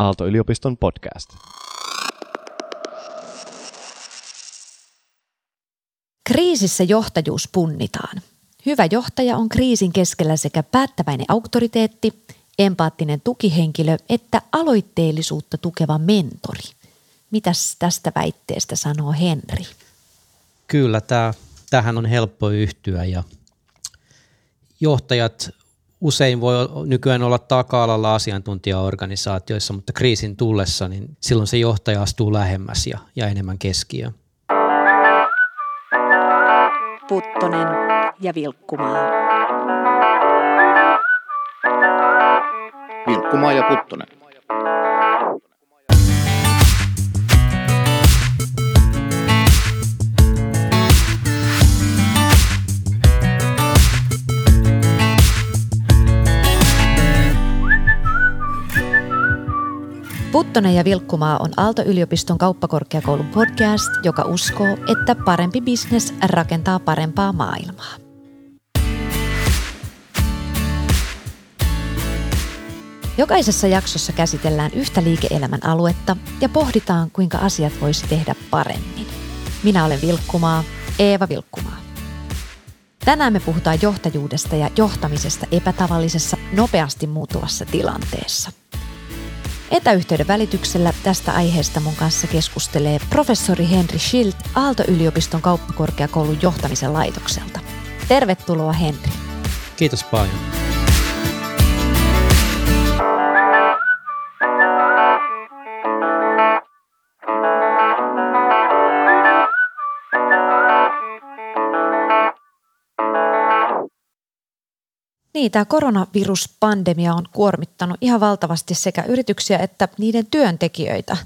Aalto-yliopiston podcast. Kriisissä johtajuus punnitaan. Hyvä johtaja on kriisin keskellä sekä päättäväinen auktoriteetti, empaattinen tukihenkilö että aloitteellisuutta tukeva mentori. Mitäs tästä väitteestä sanoo Henri? Kyllä, tämä, tähän on helppo yhtyä ja johtajat usein voi nykyään olla taka-alalla asiantuntijaorganisaatioissa, mutta kriisin tullessa, niin silloin se johtaja astuu lähemmäs ja, ja enemmän keskiöön. Puttonen ja Vilkkumaa. Vilkkumaa ja Puttonen. Puttonen ja Vilkkumaa on Aalto-yliopiston kauppakorkeakoulun podcast, joka uskoo, että parempi bisnes rakentaa parempaa maailmaa. Jokaisessa jaksossa käsitellään yhtä liike-elämän aluetta ja pohditaan, kuinka asiat voisi tehdä paremmin. Minä olen Vilkkumaa, Eeva Vilkkumaa. Tänään me puhutaan johtajuudesta ja johtamisesta epätavallisessa, nopeasti muuttuvassa tilanteessa. Etäyhteyden välityksellä tästä aiheesta mun kanssa keskustelee professori Henry Schild Aalto-yliopiston kauppakorkeakoulun johtamisen laitokselta. Tervetuloa Henri. Kiitos paljon. Niin, tämä koronaviruspandemia on kuormittanut ihan valtavasti sekä yrityksiä että niiden työntekijöitä.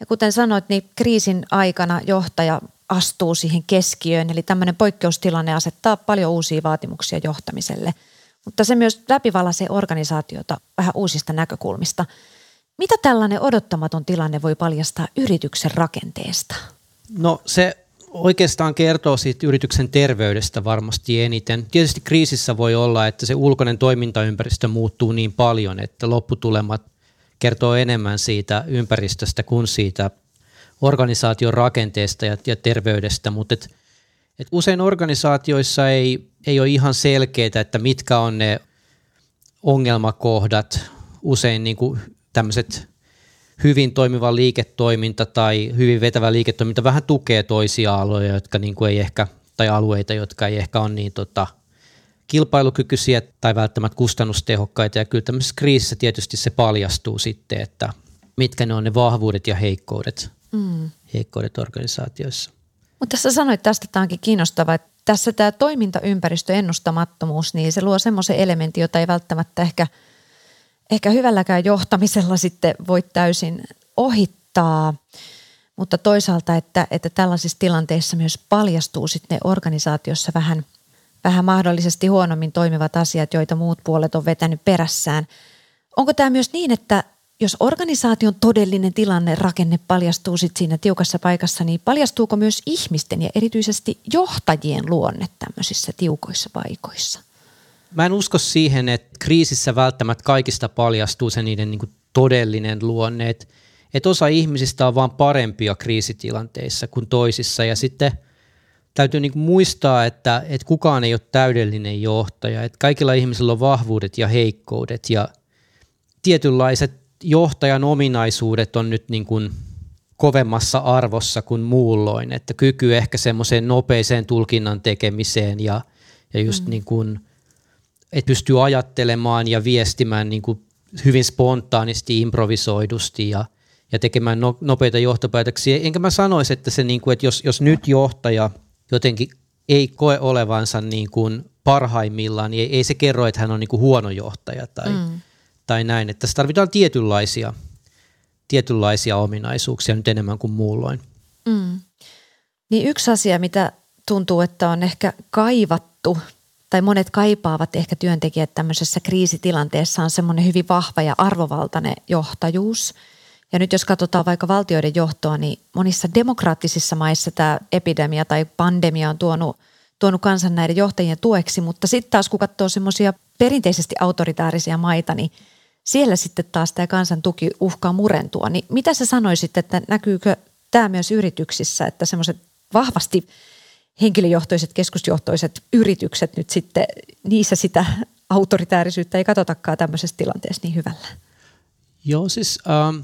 Ja kuten sanoit, niin kriisin aikana johtaja astuu siihen keskiöön, eli tämmöinen poikkeustilanne asettaa paljon uusia vaatimuksia johtamiselle. Mutta se myös läpivalaisee organisaatiota vähän uusista näkökulmista. Mitä tällainen odottamaton tilanne voi paljastaa yrityksen rakenteesta? No se oikeastaan kertoo siitä yrityksen terveydestä varmasti eniten. Tietysti kriisissä voi olla, että se ulkoinen toimintaympäristö muuttuu niin paljon, että lopputulemat kertoo enemmän siitä ympäristöstä kuin siitä organisaation rakenteesta ja, ja terveydestä, mutta et, et usein organisaatioissa ei, ei ole ihan selkeää, että mitkä on ne ongelmakohdat, usein niin tämmöiset hyvin toimiva liiketoiminta tai hyvin vetävä liiketoiminta vähän tukee toisia aloja, jotka niin kuin ei ehkä, tai alueita, jotka ei ehkä ole niin tota, kilpailukykyisiä tai välttämättä kustannustehokkaita. Ja kyllä tämmöisessä kriisissä tietysti se paljastuu sitten, että mitkä ne on ne vahvuudet ja heikkoudet, mm. heikkoudet organisaatioissa. Mutta tässä sanoit tästä, tämä onkin kiinnostavaa, että tässä tämä toimintaympäristö, ennustamattomuus, niin se luo semmoisen elementin, jota ei välttämättä ehkä – ehkä hyvälläkään johtamisella sitten voi täysin ohittaa, mutta toisaalta, että, että tällaisissa tilanteissa myös paljastuu sitten organisaatiossa vähän, vähän mahdollisesti huonommin toimivat asiat, joita muut puolet on vetänyt perässään. Onko tämä myös niin, että jos organisaation todellinen tilanne rakenne paljastuu sit siinä tiukassa paikassa, niin paljastuuko myös ihmisten ja erityisesti johtajien luonne tämmöisissä tiukoissa paikoissa? Mä en usko siihen, että kriisissä välttämättä kaikista paljastuu se niiden niin kuin todellinen luonne, että, että osa ihmisistä on vaan parempia kriisitilanteissa kuin toisissa ja sitten täytyy niin muistaa, että, että kukaan ei ole täydellinen johtaja, että kaikilla ihmisillä on vahvuudet ja heikkoudet ja tietynlaiset johtajan ominaisuudet on nyt niin kuin kovemmassa arvossa kuin muulloin, että kyky ehkä semmoiseen nopeeseen tulkinnan tekemiseen ja, ja just mm. niin kuin – että pystyy ajattelemaan ja viestimään niin kuin hyvin spontaanisti, improvisoidusti ja, ja tekemään no, nopeita johtopäätöksiä. Enkä mä sanoisi, että, se, niin kuin, että jos, jos nyt johtaja jotenkin ei koe olevansa niin kuin parhaimmillaan, niin ei, ei se kerro, että hän on niin kuin huono johtaja tai, mm. tai näin. Että tässä tarvitaan tietynlaisia, tietynlaisia ominaisuuksia nyt enemmän kuin muulloin. Mm. Niin yksi asia, mitä tuntuu, että on ehkä kaivattu tai monet kaipaavat ehkä työntekijät tämmöisessä kriisitilanteessa on semmoinen hyvin vahva ja arvovaltainen johtajuus. Ja nyt jos katsotaan vaikka valtioiden johtoa, niin monissa demokraattisissa maissa tämä epidemia tai pandemia on tuonut, tuonut kansan näiden johtajien tueksi, mutta sitten taas kun katsoo semmoisia perinteisesti autoritaarisia maita, niin siellä sitten taas tämä kansan tuki uhkaa murentua. Niin mitä sä sanoisit, että näkyykö tämä myös yrityksissä, että semmoiset vahvasti henkilöjohtoiset, keskusjohtoiset yritykset nyt sitten, niissä sitä autoritäärisyyttä ei katsotakaan tämmöisessä tilanteessa niin hyvällä? Joo, siis ähm,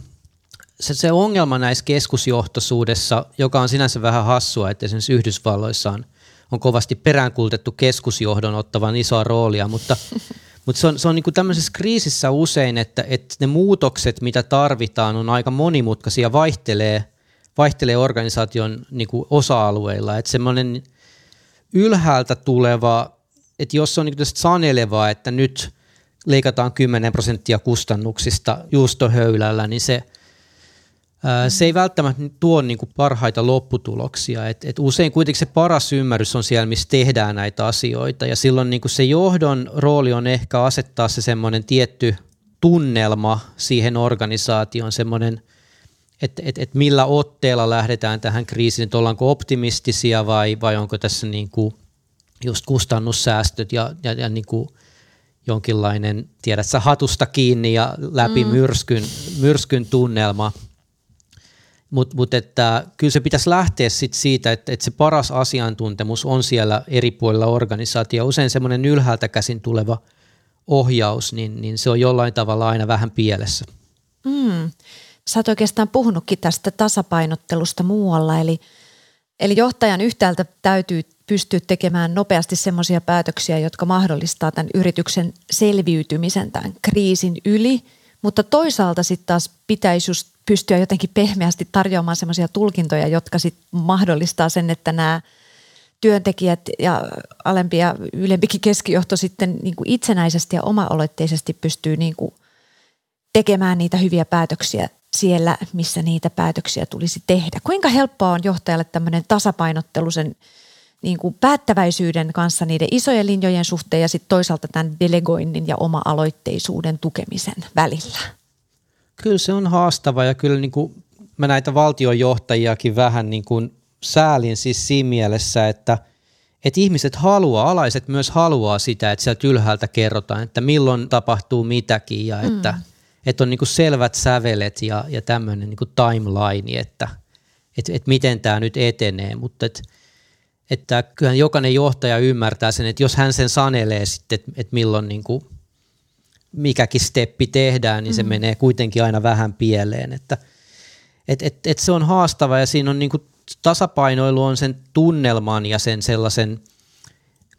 se, se ongelma näissä keskusjohtoisuudessa, joka on sinänsä vähän hassua, että esimerkiksi Yhdysvalloissa on, on kovasti peräänkultettu keskusjohdon ottavan isoa roolia, mutta, mutta se on, se on niin kuin tämmöisessä kriisissä usein, että, että ne muutokset, mitä tarvitaan, on aika monimutkaisia, vaihtelee, vaihtelee organisaation niin kuin osa-alueilla. Että semmoinen ylhäältä tuleva, että jos on niin kuin sanelevaa, että nyt leikataan 10 prosenttia kustannuksista juustohöylällä, niin se – se ei välttämättä tuo niin kuin parhaita lopputuloksia. Et, et usein kuitenkin se paras ymmärrys on siellä, missä tehdään näitä asioita. Ja silloin niin kuin se johdon rooli on ehkä asettaa se semmoinen tietty tunnelma siihen organisaation, semmoinen, että et, et millä otteella lähdetään tähän kriisiin, että ollaanko optimistisia vai, vai onko tässä niin kuin just kustannussäästöt ja, ja, ja niin kuin jonkinlainen, tiedät sä, hatusta kiinni ja läpi mm. myrskyn, myrskyn tunnelma – mutta mut että kyllä se pitäisi lähteä sit siitä, että, että se paras asiantuntemus on siellä eri puolilla organisaatio. Usein semmoinen ylhäältä käsin tuleva ohjaus, niin, niin se on jollain tavalla aina vähän pielessä. Mm. Sä oot oikeastaan puhunutkin tästä tasapainottelusta muualla, eli, eli johtajan yhtäältä täytyy pystyä tekemään nopeasti semmoisia päätöksiä, jotka mahdollistaa tämän yrityksen selviytymisen tämän kriisin yli, mutta toisaalta sitten taas pitäisi just pystyä jotenkin pehmeästi tarjoamaan semmoisia tulkintoja, jotka sitten mahdollistaa sen, että nämä työntekijät ja alempi ja ylempikin keskijohto sitten niin kuin itsenäisesti ja oma-aloitteisesti pystyy niin kuin tekemään niitä hyviä päätöksiä siellä, missä niitä päätöksiä tulisi tehdä. Kuinka helppoa on johtajalle tämmöinen tasapainottelu sen niin kuin päättäväisyyden kanssa niiden isojen linjojen suhteen ja sitten toisaalta tämän delegoinnin ja oma-aloitteisuuden tukemisen välillä? Kyllä se on haastava ja kyllä niin kuin mä näitä valtionjohtajiakin vähän niin kuin säälin siis siinä mielessä, että, että ihmiset haluaa, alaiset myös haluaa sitä, että sieltä ylhäältä kerrotaan, että milloin tapahtuu mitäkin ja että, mm. Että on niin kuin selvät sävelet ja, ja tämmöinen niin timeline, että, että, että miten tämä nyt etenee, mutta että, että kyllähän jokainen johtaja ymmärtää sen, että jos hän sen sanelee sitten, että, että milloin niin kuin mikäkin steppi tehdään, niin se mm. menee kuitenkin aina vähän pieleen. Että, et, et, et se on haastava ja siinä on niin kuin tasapainoilu on sen tunnelman ja sen sellaisen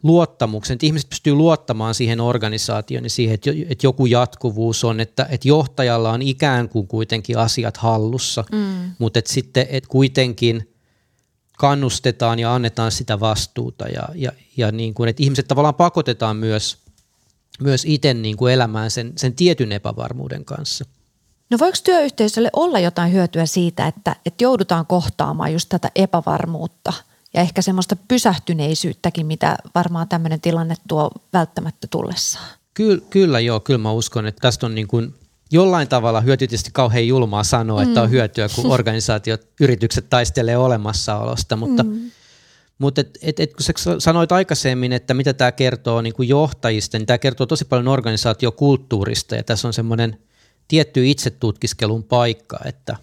luottamuksen, että ihmiset pystyy luottamaan siihen organisaatioon ja siihen, että, joku jatkuvuus on, että, että johtajalla on ikään kuin kuitenkin asiat hallussa, mm. mutta että sitten että kuitenkin kannustetaan ja annetaan sitä vastuuta ja, ja, ja niin kuin, että ihmiset tavallaan pakotetaan myös – myös itse niin kuin elämään sen, sen tietyn epävarmuuden kanssa. No voiko työyhteisölle olla jotain hyötyä siitä, että, että joudutaan kohtaamaan just tätä epävarmuutta ja ehkä semmoista pysähtyneisyyttäkin, mitä varmaan tämmöinen tilanne tuo välttämättä tullessaan? Kyllä, kyllä joo, kyllä mä uskon, että tästä on niin kuin jollain tavalla hyöty tietysti kauhean julmaa sanoa, mm. että on hyötyä, kun organisaatiot, yritykset taistelee olemassaolosta, mutta mm. Mutta et, et, et, kun sä sanoit aikaisemmin, että mitä tämä kertoo niin kuin johtajista, niin tämä kertoo tosi paljon organisaatiokulttuurista ja tässä on semmoinen tietty itsetutkiskelun paikka, että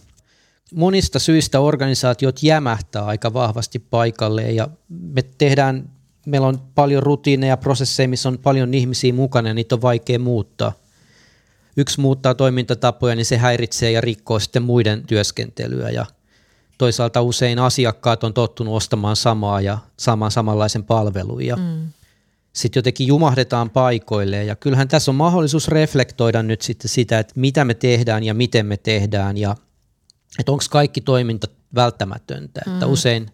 monista syistä organisaatiot jämähtää aika vahvasti paikalleen ja me tehdään, meillä on paljon rutiineja, prosesseja, missä on paljon ihmisiä mukana ja niitä on vaikea muuttaa. Yksi muuttaa toimintatapoja, niin se häiritsee ja rikkoo sitten muiden työskentelyä ja – toisaalta usein asiakkaat on tottunut ostamaan samaa ja saamaan samanlaisen palvelun ja mm. sitten jotenkin jumahdetaan paikoille ja kyllähän tässä on mahdollisuus reflektoida nyt sitten sitä, että mitä me tehdään ja miten me tehdään ja että onko kaikki toiminta välttämätöntä, mm. että usein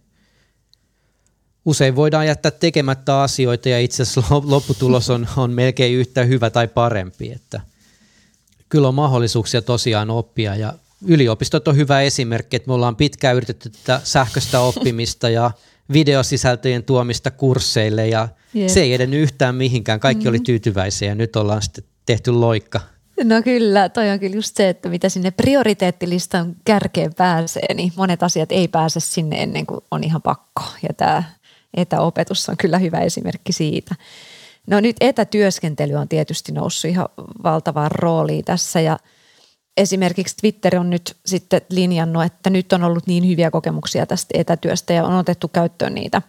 Usein voidaan jättää tekemättä asioita ja itse asiassa lopputulos on, on melkein yhtä hyvä tai parempi. Että kyllä on mahdollisuuksia tosiaan oppia ja yliopistot on hyvä esimerkki, että me ollaan pitkään yritetty tätä sähköistä oppimista ja videosisältöjen tuomista kursseille ja yeah. se ei edennyt yhtään mihinkään. Kaikki mm. oli tyytyväisiä ja nyt ollaan sitten tehty loikka. No kyllä, toi on kyllä just se, että mitä sinne prioriteettilistan kärkeen pääsee, niin monet asiat ei pääse sinne ennen kuin on ihan pakko. Ja tämä etäopetus on kyllä hyvä esimerkki siitä. No nyt etätyöskentely on tietysti noussut ihan valtavaan rooliin tässä ja esimerkiksi Twitter on nyt sitten linjannut, että nyt on ollut niin hyviä kokemuksia tästä etätyöstä ja on otettu käyttöön niitä,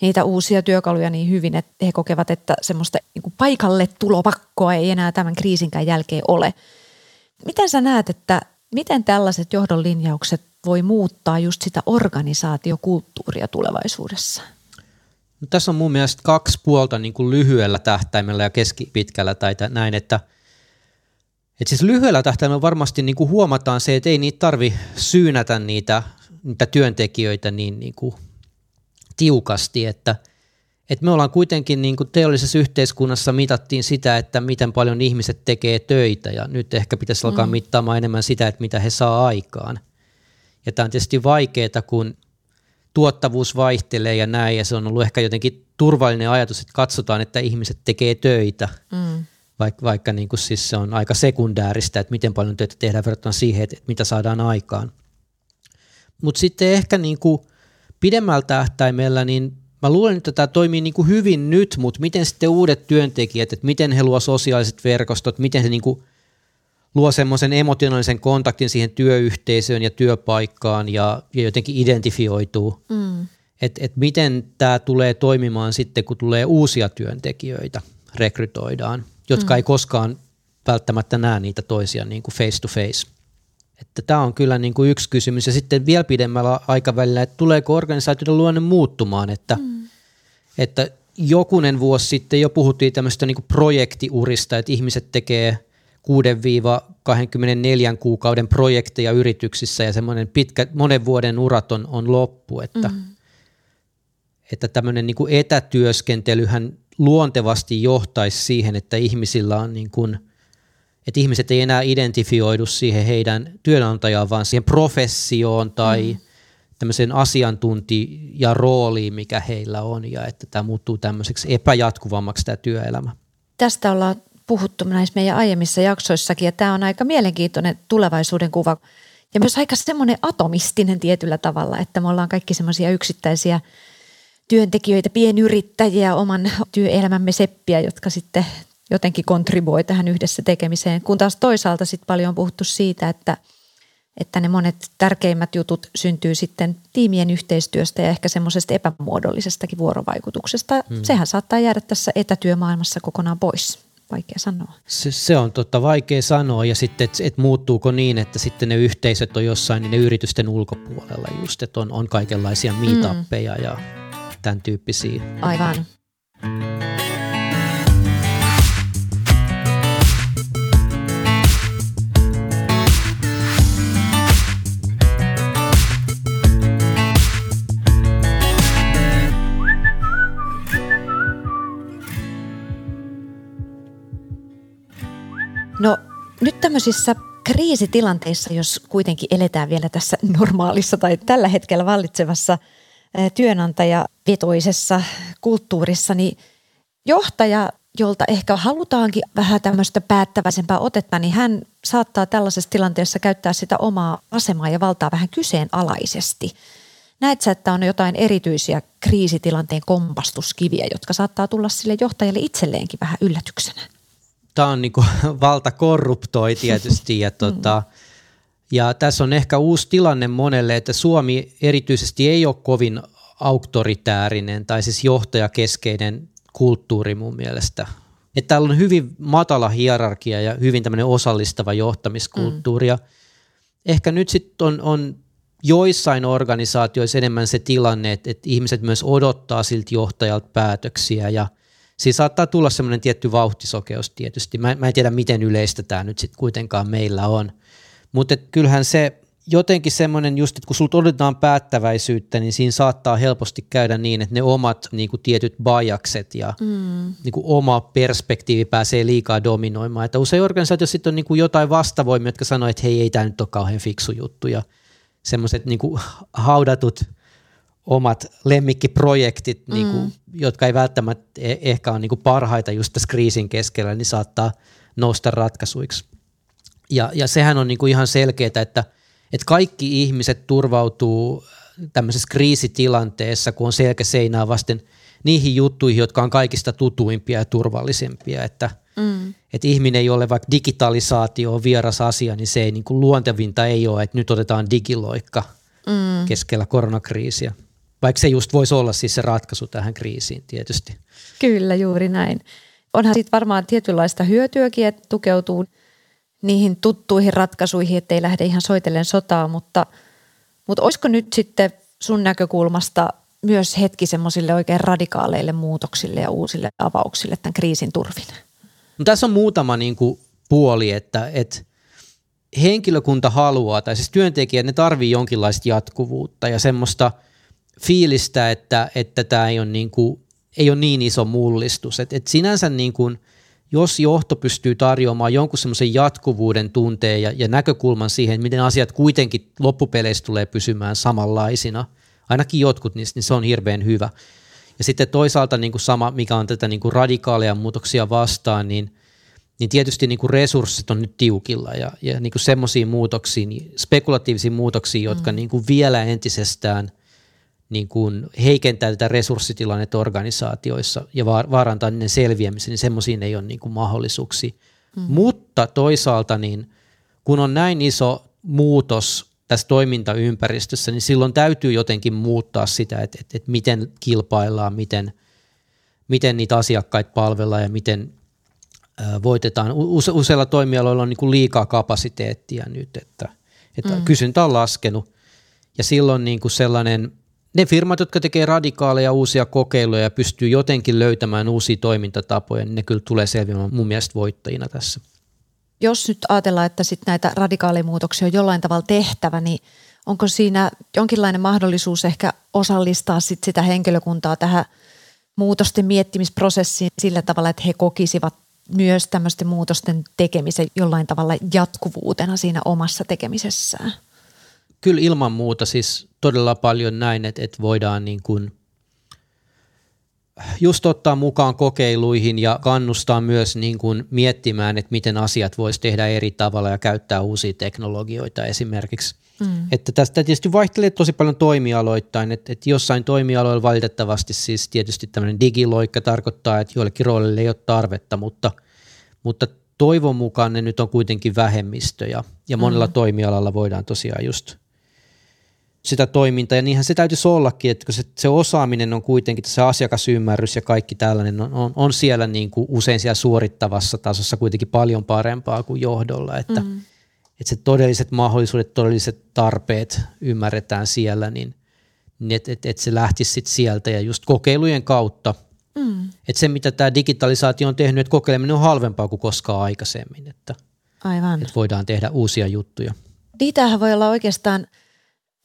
niitä uusia työkaluja niin hyvin, että he kokevat, että semmoista niin paikalle tulopakkoa ei enää tämän kriisinkään jälkeen ole. Miten sä näet, että miten tällaiset johdon linjaukset voi muuttaa just sitä organisaatiokulttuuria tulevaisuudessa? No, tässä on mun mielestä kaksi puolta niin kuin lyhyellä tähtäimellä ja keskipitkällä tai näin, että et siis lyhyellä tähtäimellä varmasti niin kuin huomataan se, että ei niitä tarvi syynätä niitä, niitä työntekijöitä niin, niin kuin tiukasti, että, että me ollaan kuitenkin niin kuin teollisessa yhteiskunnassa mitattiin sitä, että miten paljon ihmiset tekee töitä ja nyt ehkä pitäisi alkaa mm. mittaamaan enemmän sitä, että mitä he saa aikaan. Ja tämä on tietysti vaikeaa, kun tuottavuus vaihtelee ja näin, ja se on ollut ehkä jotenkin turvallinen ajatus, että katsotaan, että ihmiset tekee töitä, mm. vaikka, vaikka niin kuin siis se on aika sekundääristä, että miten paljon töitä tehdään verrattuna siihen, että mitä saadaan aikaan. Mutta sitten ehkä niin kuin pidemmällä tähtäimellä, niin mä luulen, että tämä toimii niin kuin hyvin nyt, mutta miten sitten uudet työntekijät, että miten he luovat sosiaaliset verkostot, miten he niin kuin – luo semmoisen emotionaalisen kontaktin siihen työyhteisöön ja työpaikkaan ja, ja jotenkin identifioituu. Mm. Että et miten tämä tulee toimimaan sitten, kun tulee uusia työntekijöitä, rekrytoidaan, jotka mm. ei koskaan välttämättä näe niitä toisia niin kuin face to face. Että tämä on kyllä niin kuin yksi kysymys. Ja sitten vielä pidemmällä aikavälillä, että tuleeko organisaatioiden luonne muuttumaan, että, mm. että jokunen vuosi sitten jo puhuttiin tämmöistä niin kuin projektiurista, että ihmiset tekee – 6-24 kuukauden projekteja yrityksissä ja semmoinen pitkä, monen vuoden urat on, on loppu, että, mm. että tämmöinen niin kuin etätyöskentelyhän luontevasti johtaisi siihen, että ihmisillä on niin kuin, että ihmiset ei enää identifioidu siihen heidän työnantajaan, vaan siihen professioon tai mm. tämmöiseen asiantuntijarooliin, mikä heillä on, ja että tämä muuttuu tämmöiseksi epäjatkuvammaksi tämä työelämä. Tästä ollaan puhuttu näissä meidän aiemmissa jaksoissakin, ja tämä on aika mielenkiintoinen tulevaisuuden kuva. Ja myös aika semmoinen atomistinen tietyllä tavalla, että me ollaan kaikki semmoisia yksittäisiä työntekijöitä, pienyrittäjiä, oman työelämämme seppiä, jotka sitten jotenkin kontribuoi tähän yhdessä tekemiseen. Kun taas toisaalta sitten paljon on puhuttu siitä, että, että ne monet tärkeimmät jutut syntyy sitten tiimien yhteistyöstä ja ehkä semmoisesta epämuodollisestakin vuorovaikutuksesta. Hmm. Sehän saattaa jäädä tässä etätyömaailmassa kokonaan pois vaikea sanoa. Se, se on totta vaikea sanoa ja sitten, että et muuttuuko niin, että sitten ne yhteisöt on jossain niin ne yritysten ulkopuolella just, että on, on kaikenlaisia meetappeja mm. ja tämän tyyppisiä. Aivan. No nyt tämmöisissä kriisitilanteissa, jos kuitenkin eletään vielä tässä normaalissa tai tällä hetkellä vallitsevassa työnantajavetoisessa kulttuurissa, niin johtaja, jolta ehkä halutaankin vähän tämmöistä päättäväisempää otetta, niin hän saattaa tällaisessa tilanteessa käyttää sitä omaa asemaa ja valtaa vähän kyseenalaisesti. Näet sä, että on jotain erityisiä kriisitilanteen kompastuskiviä, jotka saattaa tulla sille johtajalle itselleenkin vähän yllätyksenä? Tämä on niinku, valta korruptoi tietysti ja, tota, ja tässä on ehkä uusi tilanne monelle, että Suomi erityisesti ei ole kovin auktoritäärinen tai siis johtajakeskeinen kulttuuri mun mielestä. Että täällä on hyvin matala hierarkia ja hyvin tämmöinen osallistava johtamiskulttuuri. Mm. Ehkä nyt sitten on, on joissain organisaatioissa enemmän se tilanne, että, että ihmiset myös odottaa siltä johtajalta päätöksiä ja – Siinä saattaa tulla semmoinen tietty vauhtisokeus tietysti. Mä, mä en tiedä, miten yleistä tämä nyt sitten kuitenkaan meillä on. Mutta kyllähän se jotenkin semmoinen just, että kun sulta odotetaan päättäväisyyttä, niin siinä saattaa helposti käydä niin, että ne omat niin kuin tietyt bajakset ja mm. niin kuin oma perspektiivi pääsee liikaa dominoimaan. Että usein organisaatioissa sitten on niin kuin jotain vastavoimia, jotka sanoo, että hei, ei tämä nyt ole kauhean fiksu juttu. Ja semmoiset niin haudatut omat lemmikkiprojektit, mm. niin kuin, jotka ei välttämättä e- ehkä ole niin kuin parhaita just tässä kriisin keskellä, niin saattaa nousta ratkaisuiksi. Ja, ja sehän on niin kuin ihan selkeää, että, että kaikki ihmiset turvautuu tämmöisessä kriisitilanteessa, kun on selkä seinää vasten, niihin juttuihin, jotka on kaikista tutuimpia ja turvallisempia, että mm. et ihminen ei ole vaikka digitalisaatio on vieras asia, niin se ei niin kuin luontevinta ei ole, että nyt otetaan digiloikka mm. keskellä koronakriisiä. Vaikka se just voisi olla siis se ratkaisu tähän kriisiin tietysti. Kyllä, juuri näin. Onhan siitä varmaan tietynlaista hyötyäkin, että tukeutuu niihin tuttuihin ratkaisuihin, ettei lähde ihan soitellen sotaa, mutta, mutta olisiko nyt sitten sun näkökulmasta myös hetki semmoisille oikein radikaaleille muutoksille ja uusille avauksille tämän kriisin turvin? No, tässä on muutama niin kuin puoli, että, että henkilökunta haluaa, tai siis työntekijät, ne tarvii jonkinlaista jatkuvuutta ja semmoista fiilistä, että, että tämä ei ole niin, kuin, ei ole niin iso mullistus. Et, et sinänsä niin kuin, jos johto pystyy tarjoamaan jonkun semmoisen jatkuvuuden tunteen ja, ja näkökulman siihen, miten asiat kuitenkin loppupeleissä tulee pysymään samanlaisina, ainakin jotkut niistä, niin se on hirveän hyvä. Ja sitten toisaalta niin kuin sama, mikä on tätä niin kuin radikaaleja muutoksia vastaan, niin, niin tietysti niin kuin resurssit on nyt tiukilla ja, ja niin semmoisiin muutoksiin, spekulatiivisiin muutoksiin, jotka mm. niin kuin vielä entisestään niin kuin heikentää tätä resurssitilannetta organisaatioissa ja vaarantaa niiden selviämisen, niin semmoisiin ei ole niin kuin mahdollisuuksia. Mm. Mutta toisaalta niin kun on näin iso muutos tässä toimintaympäristössä, niin silloin täytyy jotenkin muuttaa sitä, että, että, että miten kilpaillaan, miten, miten niitä asiakkaita palvellaan ja miten voitetaan. Use, useilla toimialoilla on niin kuin liikaa kapasiteettia nyt, että, että mm. kysyntä on laskenut ja silloin niin kuin sellainen, ne firmat, jotka tekee radikaaleja uusia kokeiluja ja pystyy jotenkin löytämään uusia toimintatapoja, niin ne kyllä tulee selviämään mun mielestä voittajina tässä jos nyt ajatellaan, että sit näitä radikaalimuutoksia on jollain tavalla tehtävä, niin onko siinä jonkinlainen mahdollisuus ehkä osallistaa sit sitä henkilökuntaa tähän muutosten miettimisprosessiin sillä tavalla, että he kokisivat myös tämmöisten muutosten tekemisen jollain tavalla jatkuvuutena siinä omassa tekemisessään? Kyllä ilman muuta siis todella paljon näin, että, että voidaan niin kuin just ottaa mukaan kokeiluihin ja kannustaa myös niin kuin miettimään, että miten asiat voisi tehdä eri tavalla ja käyttää uusia teknologioita esimerkiksi. Mm. Että tästä tietysti vaihtelee tosi paljon toimialoittain, että, että jossain toimialoilla valitettavasti siis tietysti tämmöinen digiloikka tarkoittaa, että joillekin roolille ei ole tarvetta, mutta, mutta toivon mukaan ne nyt on kuitenkin vähemmistö ja, ja monella mm. toimialalla voidaan tosiaan just – sitä toimintaa, ja niinhän se täytyisi ollakin, että se, se osaaminen on kuitenkin, se asiakasymmärrys ja kaikki tällainen on, on, on siellä niin kuin usein siellä suorittavassa tasossa kuitenkin paljon parempaa kuin johdolla, että, mm. että se todelliset mahdollisuudet, todelliset tarpeet ymmärretään siellä, niin, niin että et, et se lähtisi sit sieltä ja just kokeilujen kautta, mm. että se mitä tämä digitalisaatio on tehnyt, että kokeileminen on halvempaa kuin koskaan aikaisemmin, että, Aivan. että voidaan tehdä uusia juttuja. Niitähän voi olla oikeastaan –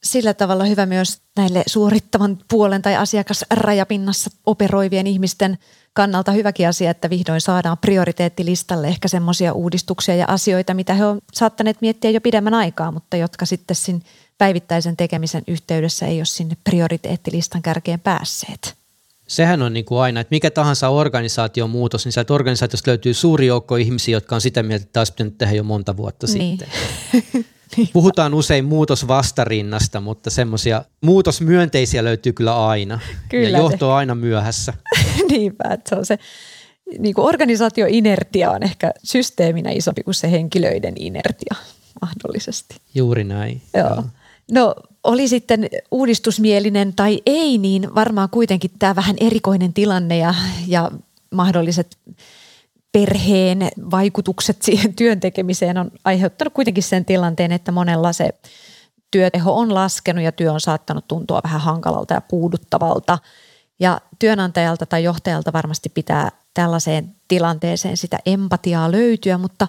sillä tavalla hyvä myös näille suorittavan puolen tai asiakasrajapinnassa operoivien ihmisten kannalta hyväkin asia, että vihdoin saadaan prioriteettilistalle ehkä semmoisia uudistuksia ja asioita, mitä he ovat saattaneet miettiä jo pidemmän aikaa, mutta jotka sitten siinä päivittäisen tekemisen yhteydessä ei ole sinne prioriteettilistan kärkeen päässeet. Sehän on niin kuin aina, että mikä tahansa organisaation muutos, niin sieltä organisaatiosta löytyy suuri joukko ihmisiä, jotka on sitä mieltä, että olisi pitänyt tehdä jo monta vuotta niin. sitten. Puhutaan usein muutosvastarinnasta, mutta semmoisia muutosmyönteisiä löytyy kyllä aina. Kyllä ja johto on aina myöhässä. Niinpä, että se on se niin kuin organisaatioinertia on ehkä systeeminä isompi kuin se henkilöiden inertia mahdollisesti. Juuri näin. Joo. Joo. No oli sitten uudistusmielinen tai ei, niin varmaan kuitenkin tämä vähän erikoinen tilanne ja, ja mahdolliset perheen vaikutukset siihen työn tekemiseen on aiheuttanut kuitenkin sen tilanteen, että monella se työteho on laskenut ja työ on saattanut tuntua vähän hankalalta ja puuduttavalta. Ja työnantajalta tai johtajalta varmasti pitää tällaiseen tilanteeseen sitä empatiaa löytyä, mutta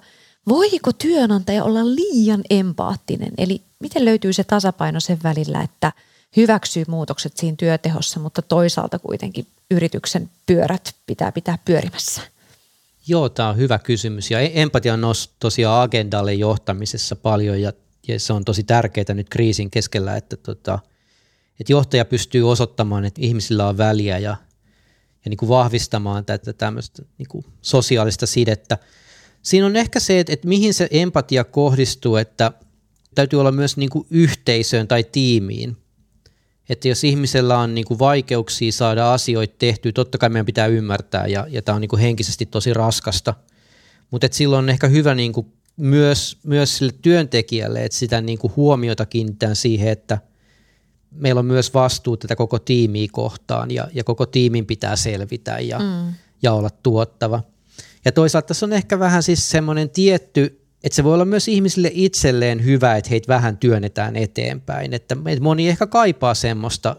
voiko työnantaja olla liian empaattinen? Eli miten löytyy se tasapaino sen välillä, että hyväksyy muutokset siinä työtehossa, mutta toisaalta kuitenkin yrityksen pyörät pitää pitää pyörimässä? Joo, tämä on hyvä kysymys ja e- empatia on noussut tosiaan agendalle johtamisessa paljon ja, ja se on tosi tärkeää nyt kriisin keskellä, että, tota, että johtaja pystyy osoittamaan, että ihmisillä on väliä ja, ja niin kuin vahvistamaan tätä tämmöistä niin kuin sosiaalista sidettä. Siinä on ehkä se, että, että mihin se empatia kohdistuu, että täytyy olla myös niin kuin yhteisöön tai tiimiin. että jos ihmisellä on niin kuin vaikeuksia saada asioita tehtyä, totta kai meidän pitää ymmärtää ja, ja tämä on niin kuin henkisesti tosi raskasta, mutta silloin on ehkä hyvä niin kuin myös, myös sille työntekijälle, että sitä niin kuin huomiota kiinnitetään siihen, että meillä on myös vastuu tätä koko tiimiä kohtaan ja, ja koko tiimin pitää selvitä ja, mm. ja olla tuottava. Ja toisaalta tässä on ehkä vähän siis semmoinen tietty, että se voi olla myös ihmisille itselleen hyvä, että heitä vähän työnnetään eteenpäin. Että moni ehkä kaipaa semmoista,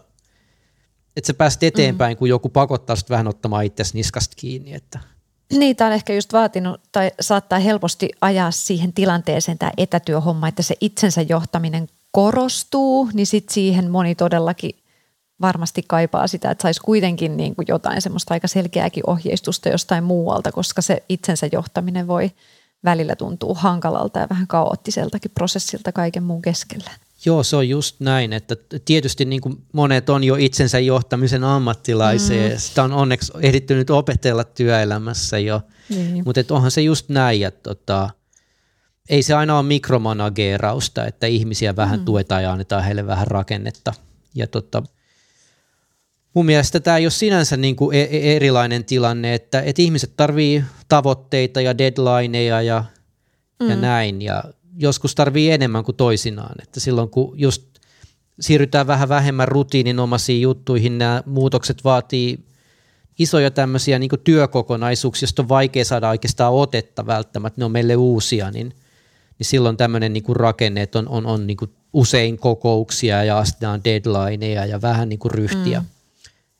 että sä pääset eteenpäin, mm. kun joku pakottaa sut vähän ottamaan itsesi niskasta kiinni. Että. Niitä on ehkä just vaatinut tai saattaa helposti ajaa siihen tilanteeseen tämä etätyöhomma, että se itsensä johtaminen korostuu, niin sitten siihen moni todellakin varmasti kaipaa sitä, että saisi kuitenkin niin kuin jotain semmoista aika selkeääkin ohjeistusta jostain muualta, koska se itsensä johtaminen voi välillä tuntua hankalalta ja vähän kaoottiseltakin prosessilta kaiken muun keskellä. Joo, se on just näin, että tietysti niin kuin monet on jo itsensä johtamisen ammattilaisia mm. sitä on onneksi ehditty nyt opetella työelämässä jo, niin. mutta onhan se just näin, että tota, ei se aina ole mikromanageerausta, että ihmisiä vähän mm. tuetaan ja annetaan heille vähän rakennetta. Ja tota, mun mielestä tämä ei ole sinänsä niin kuin e-, e- erilainen tilanne, että, että ihmiset tarvii tavoitteita ja deadlineja ja, mm. ja näin. Ja joskus tarvii enemmän kuin toisinaan. Että silloin kun just siirrytään vähän vähemmän rutiininomaisiin juttuihin, nämä muutokset vaatii isoja tämmöisiä niin työkokonaisuuksia, joista on vaikea saada oikeastaan otetta välttämättä, ne on meille uusia, niin, niin silloin tämmöinen niin rakenne, että on, on, on niin usein kokouksia ja astetaan deadlineja ja vähän niin ryhtiä. Mm.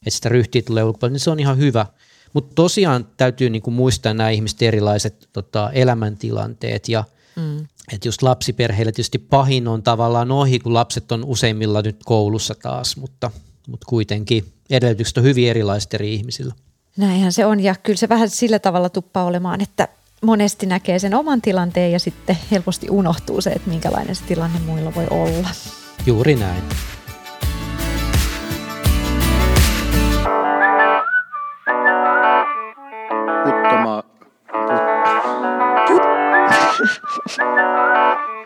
Että sitä ryhtiä tulee ulkopuolella, niin se on ihan hyvä. Mutta tosiaan täytyy niin kuin muistaa nämä ihmisten erilaiset tota, elämäntilanteet ja mm. että just lapsiperheille tietysti pahin on tavallaan ohi, kun lapset on useimmilla nyt koulussa taas, mutta, mutta kuitenkin edellytykset on hyvin erilaiset eri ihmisillä. Näinhän se on ja kyllä se vähän sillä tavalla tuppaa olemaan, että monesti näkee sen oman tilanteen ja sitten helposti unohtuu se, että minkälainen se tilanne muilla voi olla. Juuri näin.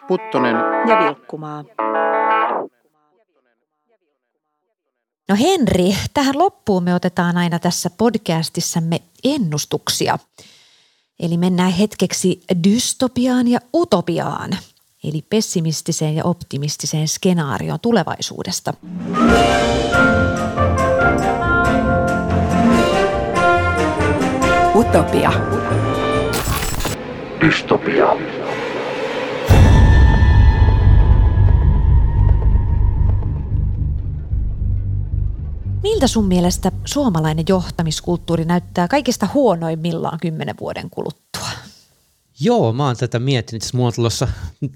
Puttonen ja Vilkkumaa. No Henri, tähän loppuun me otetaan aina tässä podcastissamme ennustuksia. Eli mennään hetkeksi dystopiaan ja utopiaan, eli pessimistiseen ja optimistiseen skenaarioon tulevaisuudesta. Utopia. Dystopia. Miltä sun mielestä suomalainen johtamiskulttuuri näyttää kaikista huonoimmillaan kymmenen vuoden kuluttua? Joo, mä oon tätä miettinyt. Mulla on tulossa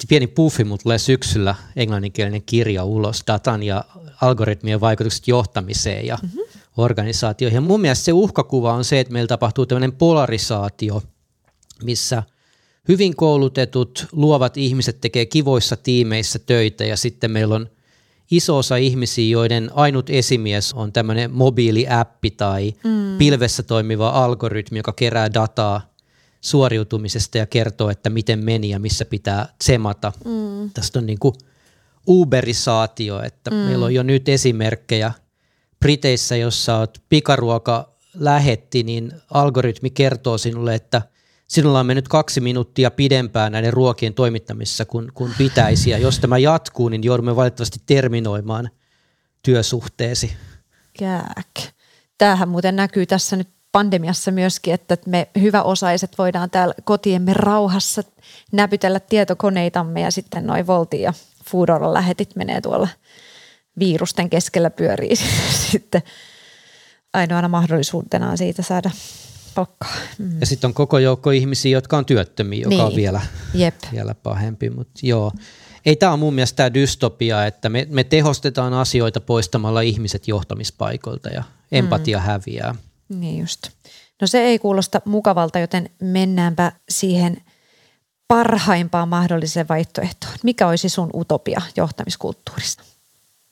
pieni puffi, mutta tulee syksyllä englanninkielinen kirja ulos datan ja algoritmien vaikutukset johtamiseen ja mm-hmm. organisaatioihin. Ja mun mielestä se uhkakuva on se, että meillä tapahtuu tämmöinen polarisaatio, missä hyvin koulutetut, luovat ihmiset tekee kivoissa tiimeissä töitä ja sitten meillä on – iso osa ihmisiä, joiden ainut esimies on tämmöinen mobiiliäppi tai mm. pilvessä toimiva algoritmi, joka kerää dataa suoriutumisesta ja kertoo, että miten meni ja missä pitää tsemata. Mm. Tästä on niin kuin uberisaatio, että mm. meillä on jo nyt esimerkkejä Briteissä, jossa olet pikaruoka lähetti, niin algoritmi kertoo sinulle, että – sinulla on mennyt kaksi minuuttia pidempään näiden ruokien toimittamisessa kuin, kuin pitäisi. Ja jos tämä jatkuu, niin joudumme valitettavasti terminoimaan työsuhteesi. Kääk. Tämähän muuten näkyy tässä nyt pandemiassa myöskin, että me hyväosaiset voidaan täällä kotiemme rauhassa näpytellä tietokoneitamme ja sitten noin Volti ja Foodora lähetit menee tuolla virusten keskellä pyörii sitten ainoana mahdollisuutena siitä saada palkkaa. Mm. Ja sitten on koko joukko ihmisiä, jotka on työttömiä, joka niin. on vielä, Jep. vielä pahempi. Mutta joo, ei tämä ole mun mielestä tämä dystopia, että me, me tehostetaan asioita poistamalla ihmiset johtamispaikoilta ja empatia mm. häviää. Niin just. No se ei kuulosta mukavalta, joten mennäänpä siihen parhaimpaan mahdolliseen vaihtoehtoon. Mikä olisi sun utopia johtamiskulttuurista?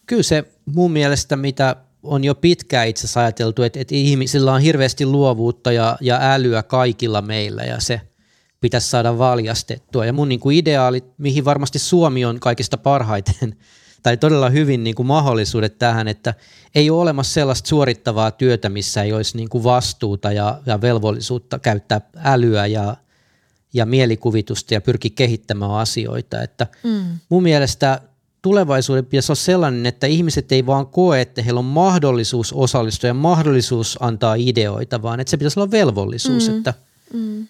Kyllä se mun mielestä, mitä on jo pitkään itse asiassa ajateltu, että, että ihmisillä on hirveästi luovuutta ja, ja älyä kaikilla meillä ja se pitäisi saada valjastettua. Ja mun niin kuin ideaali, mihin varmasti Suomi on kaikista parhaiten tai todella hyvin niin kuin mahdollisuudet tähän, että ei ole olemassa sellaista suorittavaa työtä, missä ei olisi niin kuin vastuuta ja, ja velvollisuutta käyttää älyä ja, ja mielikuvitusta ja pyrkiä kehittämään asioita. Että mm. Mun mielestä tulevaisuuden pitäisi olla sellainen, että ihmiset ei vaan koe, että heillä on mahdollisuus osallistua ja mahdollisuus antaa ideoita, vaan että se pitäisi olla velvollisuus, mm. että mm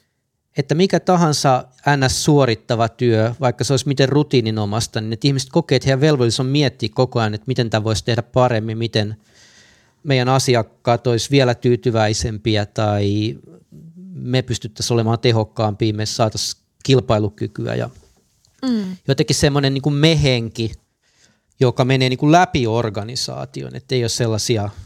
että mikä tahansa ns. suorittava työ, vaikka se olisi miten rutiininomasta, niin että ihmiset kokee, että heidän velvollisuus on miettiä koko ajan, että miten tämä voisi tehdä paremmin, miten meidän asiakkaat olisi vielä tyytyväisempiä tai me pystyttäisiin olemaan tehokkaampia, me saataisiin kilpailukykyä ja mm. jotenkin semmoinen niin mehenki, joka menee niin kuin läpi organisaation, että ei ole sellaisia –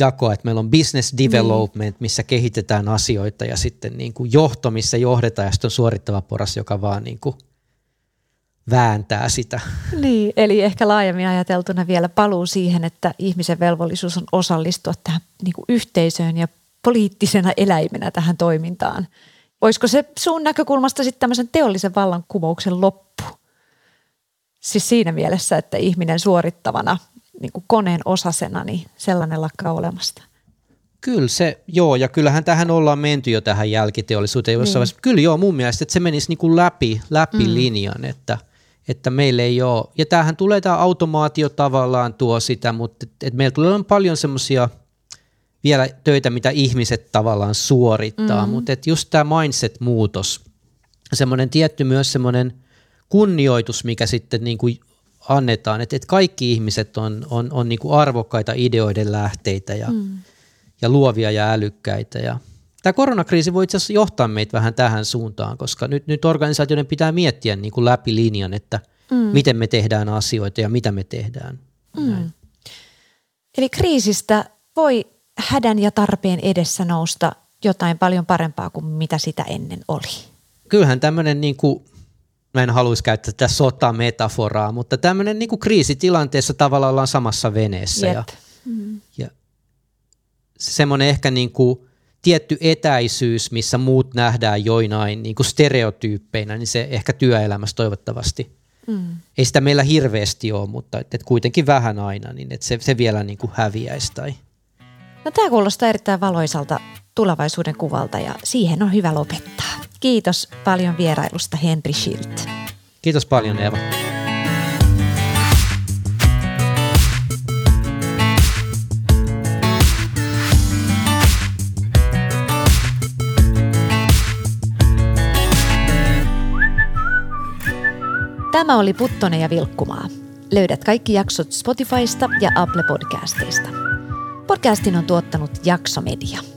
jakoa, että meillä on business development, missä kehitetään asioita ja sitten niin kuin johto, missä johdetaan ja sitten on suorittava poras, joka vaan niin kuin vääntää sitä. Niin, eli ehkä laajemmin ajateltuna vielä paluu siihen, että ihmisen velvollisuus on osallistua tähän niin kuin yhteisöön ja poliittisena eläimenä tähän toimintaan. Olisiko se sun näkökulmasta sitten tämmöisen teollisen vallankumouksen loppu? Siis siinä mielessä, että ihminen suorittavana – niin kuin koneen osasena, niin sellainen lakkaa olemasta. Kyllä se, joo, ja kyllähän tähän ollaan menty jo tähän jälkiteollisuuteen jossain niin. vaiheessa. Kyllä joo, mun mielestä, että se menisi niin kuin läpi, läpi mm. linjan, että, että meillä ei ole, ja tämähän tulee tämä automaatio tavallaan tuo sitä, mutta että, että meillä tulee paljon semmoisia vielä töitä, mitä ihmiset tavallaan suorittaa, mm. mutta että just tämä mindset-muutos, semmoinen tietty myös semmoinen kunnioitus, mikä sitten niin kuin annetaan, että, että kaikki ihmiset on, on, on niin kuin arvokkaita ideoiden lähteitä ja, mm. ja luovia ja älykkäitä. Ja tämä koronakriisi voi itse asiassa johtaa meitä vähän tähän suuntaan, koska nyt, nyt organisaatioiden pitää miettiä niin kuin läpi linjan, että mm. miten me tehdään asioita ja mitä me tehdään. Mm. Eli kriisistä voi hädän ja tarpeen edessä nousta jotain paljon parempaa kuin mitä sitä ennen oli. Kyllähän tämmöinen niin kuin mä en haluaisi käyttää tätä sota-metaforaa, mutta tämmöinen niin kriisitilanteessa tavallaan ollaan samassa veneessä. Yep. Ja, mm. ja semmoinen ehkä niin kuin tietty etäisyys, missä muut nähdään joinain niin kuin stereotyyppeinä, niin se ehkä työelämässä toivottavasti. Mm. Ei sitä meillä hirveästi ole, mutta et, et kuitenkin vähän aina, niin et se, se vielä niin kuin häviäisi. Tai. No tämä kuulostaa erittäin valoisalta tulevaisuuden kuvalta ja siihen on hyvä lopettaa. Kiitos paljon vierailusta Henry Schilt. Kiitos paljon Eeva. Tämä oli Puttonen ja Vilkkumaa. Löydät kaikki jaksot Spotifysta ja Apple Podcasteista. Podcastin on tuottanut Jaksomedia.